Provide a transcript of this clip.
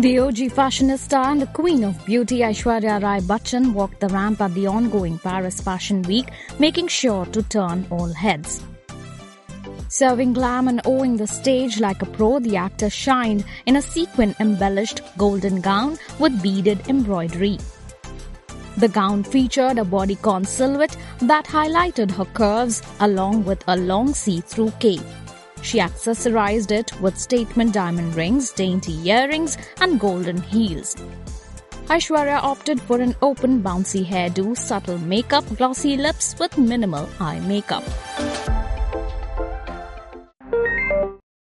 The OG fashionista and the queen of beauty Aishwarya Rai Bachchan walked the ramp at the ongoing Paris Fashion Week, making sure to turn all heads. Serving glam and owing the stage like a pro, the actor shined in a sequin embellished golden gown with beaded embroidery. The gown featured a bodycon silhouette that highlighted her curves along with a long see-through cape. She accessorized it with statement diamond rings, dainty earrings, and golden heels. Aishwarya opted for an open, bouncy hairdo, subtle makeup, glossy lips with minimal eye makeup.